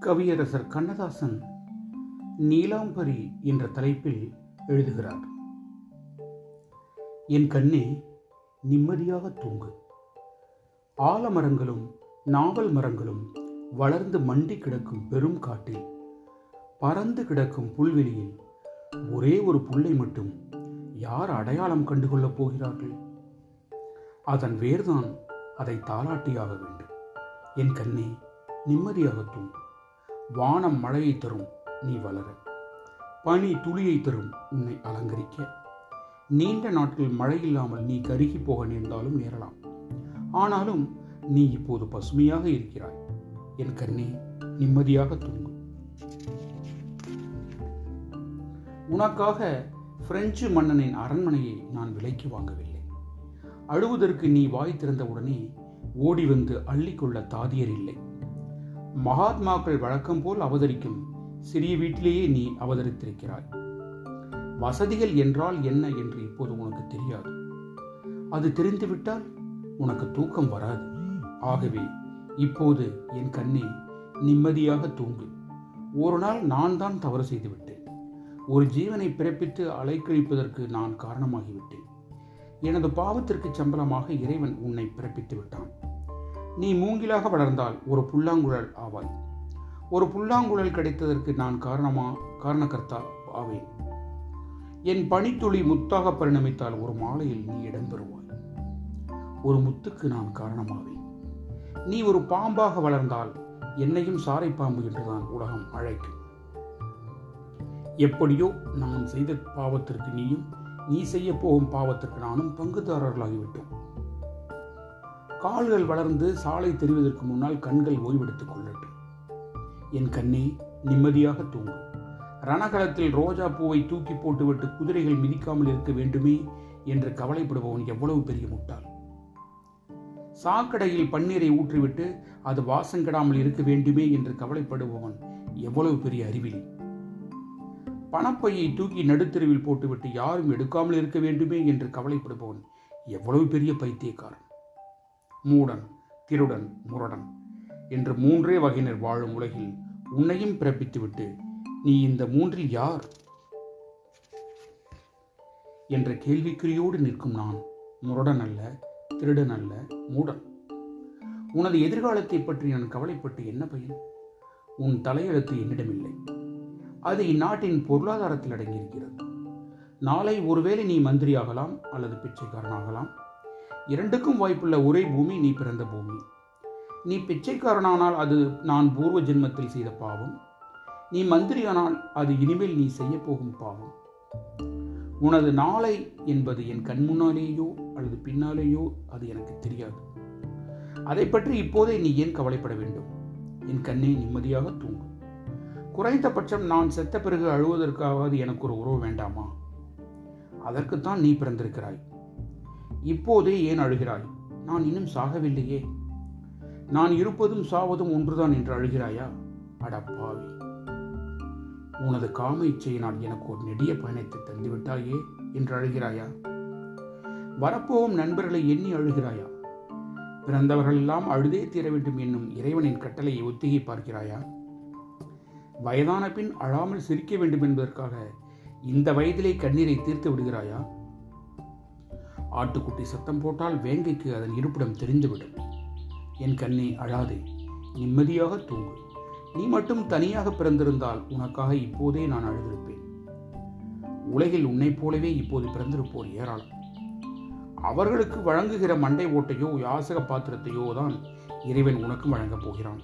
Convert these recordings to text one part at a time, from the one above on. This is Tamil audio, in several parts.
கவியரசர் கண்ணதாசன் நீலாம்பரி என்ற தலைப்பில் எழுதுகிறார். என் கண்ணே நிம்மதியாக தூங்கு. ஆலமரங்களும் நாவல் மரங்களும் வளர்ந்து மண்டி கிடக்கும் பெரும் காட்டில் பறந்து கிடக்கும் புல்வெளியில் ஒரே ஒரு புல்லை மட்டும் யார் அடையாளம் கண்டுகொள்ளப் போகிறார்கள்? அதன் வேர்தான் அதை தாளாட்டியாக வேண்டும். என் கண்ணே நிம்மதியாக தூங்கு. வானம் மழையை தரும் நீ வளர. பனி துளியை தரும் உன்னை அலங்கரிக்க. நீண்ட நாட்கள் மழை இல்லாமல் நீ கருகி போக நேர்ந்தாலும் நேரலாம். ஆனாலும் நீ இப்போது பசுமையாக இருக்கிறாய். என் கண்ணே நிம்மதியாக தூங்கு. உனக்காக பிரெஞ்சு மன்னனின் அரண்மனையை நான் விலைக்கு வாங்கவில்லை. அழுவதற்கு நீ வாய் திறந்தவுடனே ஓடி வந்து அள்ளிக்கொள்ள தாதியர் இல்லை. மகாத்மாக்கள் வழக்கம் போல் அவதரிக்கும் சிறிய வீட்டிலேயே நீ அவதரித்திருக்கிறாய். வசதிகள் என்றால் என்ன என்று இப்போது உனக்கு தெரியாது. அது தெரிந்துவிட்டால் உனக்கு தூக்கம் வராது. ஆகவே இப்போது என் கண்ணே நிம்மதியாக தூங்கு. ஒரு நாள் நான் தான் தவறு செய்துவிட்டேன். ஒரு ஜீவனை பிறப்பித்து அலைக்கழிப்பதற்கு நான் காரணமாகிவிட்டேன். எனது பாவத்திற்கு சம்பளமாக இறைவன் உன்னை பிறப்பித்து விட்டான். நீ மூங்கிலாக வளர்ந்தால் ஒரு புல்லாங்குழல் ஆவாய். ஒரு புல்லாங்குழல் கிடைத்ததற்கு நான் காரணமா காரணக்கர்த்தா ஆவேன். என் பனித்துளி முத்தாக பரிணமித்தால் ஒரு மாலையில் நீ இடம்பெறுவாய் ஒரு முத்துக்கு நான் காரணமாவேன். நீ ஒரு பாம்பாக வளர்ந்தால் என்னையும் சாரை பாம்பு என்றுதான் உலகம் அழைக்கும். எப்படியோ நான் செய்த பாவத்திற்கு நீயும் நீ செய்ய போகும் பாவத்திற்கு நானும் பங்குதாரர்களாகிவிட்டோம். கால்கள் வளர்ந்து சாலை தெரிவதற்கு முன்னால் கண்கள் ஓய்வெடுத்துக் கொள்ளட்டும். என் கண்ணே நிம்மதியாக தூங்கும் ரணகலத்தில் ரோஜா பூவை தூக்கி போட்டுவிட்டு குதிரைகள் மிதிக்காமல் இருக்க வேண்டுமே என்று கவலைப்படுபவன் எவ்வளவு பெரிய முட்டாள். சாக்கடையில் பன்னீரை ஊற்றிவிட்டு அது வாசங்கெடாமல் இருக்க வேண்டுமே என்று கவலைப்படுபவன் எவ்வளவு பெரிய அறிவிலி. பணப்பையை தூக்கி நடுத்தெருவில் போட்டுவிட்டு யாரும் எடுக்காமல் இருக்க வேண்டுமே என்று கவலைப்படுபவன் எவ்வளவு பெரிய பைத்தியக்காரன். மூடன் திருடன் முரடன் என்று மூன்றே வகையினர் வாழும் உலகில் உன்னையும் பிறப்பித்துவிட்டு நீ இந்த மூன்றில் யார்? என்ற கேள்விக்குறியோடு நிற்கும் நான் முரடன் அல்ல திருடன் அல்ல மூடன். உனது எதிர்காலத்தை பற்றி நான் கவலைப்பட்டு என்ன பயன்? உன் தலையெழுத்து என்னிடமில்லை. அது இந்நாட்டின் பொருளாதாரத்தில் அடங்கியிருக்கிறது. நாளை ஒருவேளை நீ மந்திரியாகலாம் அல்லது பிச்சைக்காரனாகலாம். இரண்டுக்கும் வாய்ப்புள்ள ஒரே பூமி நீ பிறந்த பூமி. நீ பிச்சைக்காரனானால் அது நான் பூர்வ ஜென்மத்தில் செய்த பாவம். நீ மந்திரியானால் அது இனிமேல் நீ செய்ய போகும் பாவம். உனது நாளை என்பது என் கண் முன்னாலேயோ அல்லது பின்னாலேயோ அது எனக்கு தெரியாது. அதை பற்றி இப்போதே நீ ஏன் கவலைப்பட வேண்டும்? என் கண்ணே நிம்மதியாக தூங்கும் குறைந்தபட்சம் நான் செத்த பிறகு அழுவதற்காவது எனக்கு ஒரு உறவு வேண்டாமா? அதற்குத்தான் நீ பிறந்திருக்கிறாய். இப்போதே ஏன் அழுகிறாய்? நான் இன்னும் சாகவில்லையே. நான் இருப்பதும் சாவதும் ஒன்றுதான் என்று அழுகிறாயா? அடப்பாவி உனது காம இச்சையினால் எனக்கு ஒரு நெடிய பயணத்தை தந்துவிட்டாயே என்று அழுகிறாயா? வரப்போகும் நண்பர்களை எண்ணி அழுகிறாயா? பிறந்தவர்கள் எல்லாம் அழுதே தீர வேண்டும் என்னும் இறைவனின் கட்டளையை ஒத்திகை பார்க்கிறாயா? வயதான பின் அழாமல் சிரிக்க வேண்டும் என்பதற்காக இந்த வயதிலே கண்ணீரை தீர்த்து விடுகிறாயா? ஆட்டுக்குட்டி சத்தம் போட்டால் வேங்கைக்கு அதன் இருப்பிடம் தெரிந்துவிடும். என் கண்ணே அழாதே நிம்மதியாக தூங்கு. நீ மட்டும் தனியாக பிறந்திருந்தால் உனக்காக இப்போதே நான் அழுதிருப்பேன். உலகில் உன்னைப் போலவே இப்போது பிறந்திருப்போர் ஏராளம். அவர்களுக்கு வழங்குகிற மண்டை ஓட்டையோ யாசக பாத்திரத்தையோ தான் இறைவன் உனக்கு வழங்கப் போகிறான்.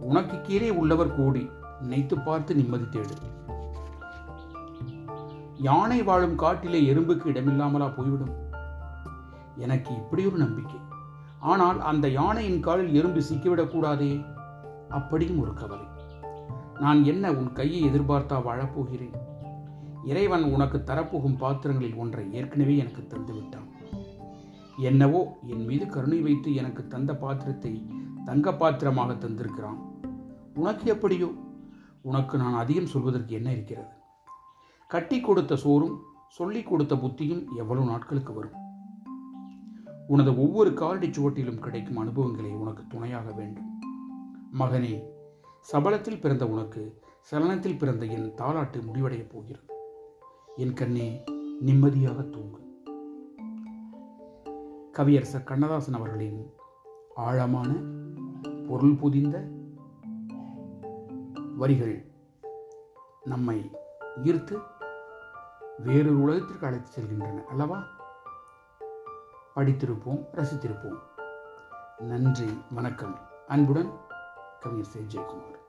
உனக்கு கீழே உள்ளவர் கூடி நினைத்து பார்த்து நிம்மதி தேடு. யானை வாழும் காட்டிலே எறும்புக்கு இடமில்லாமலா போய்விடும்? எனக்கு இப்படி ஒரு நம்பிக்கை. ஆனால் அந்த யானையின் காலில் எறும்பு சிக்கிவிடக்கூடாதே அப்படியும் ஒரு கவலை. நான் என்ன உன் கையை எதிர்பார்த்தா வாழப்போகிறேன்? இறைவன் உனக்கு தரப்போகும் பாத்திரங்களில் ஒன்றை ஏற்கனவே எனக்கு தந்துவிட்டான். என்னவோ என் மீது கருணை வைத்து எனக்கு தந்த பாத்திரத்தை தங்க பாத்திரமாக தந்திருக்கிறான். உனக்கு எப்படியோ? உனக்கு நான் அதிகம் சொல்வதற்கு என்ன இருக்கிறது? கட்டி கொடுத்த சோறும் சொல்லிக் கொடுத்த புத்தியும் எவ்வளவு நாட்களுக்கு வரும்? உனது ஒவ்வொரு காலடி சுவட்டிலும் கிடைக்கும் அனுபவங்களை உனக்கு துணையாக வேண்டும். மகனே சபலத்தில் பிறந்த உனக்கு சலனத்தில் பிறந்த என் தாலாட்டு முடிவடையப் போகிறது. என் கண்ணே நிம்மதியாக தூங்கு. கவியரசர் கண்ணதாசன் அவர்களின் ஆழமான பொருள் புதிந்த வரிகள் நம்மை ஈர்த்து வேறொரு உலகத்திற்கு அழைத்து செல்கின்றன அல்லவா? படித்திருப்போம் ரசித்திருப்போம். நன்றி வணக்கம். அன்புடன் கவிஞர் சே. ஜெயக்குமார்.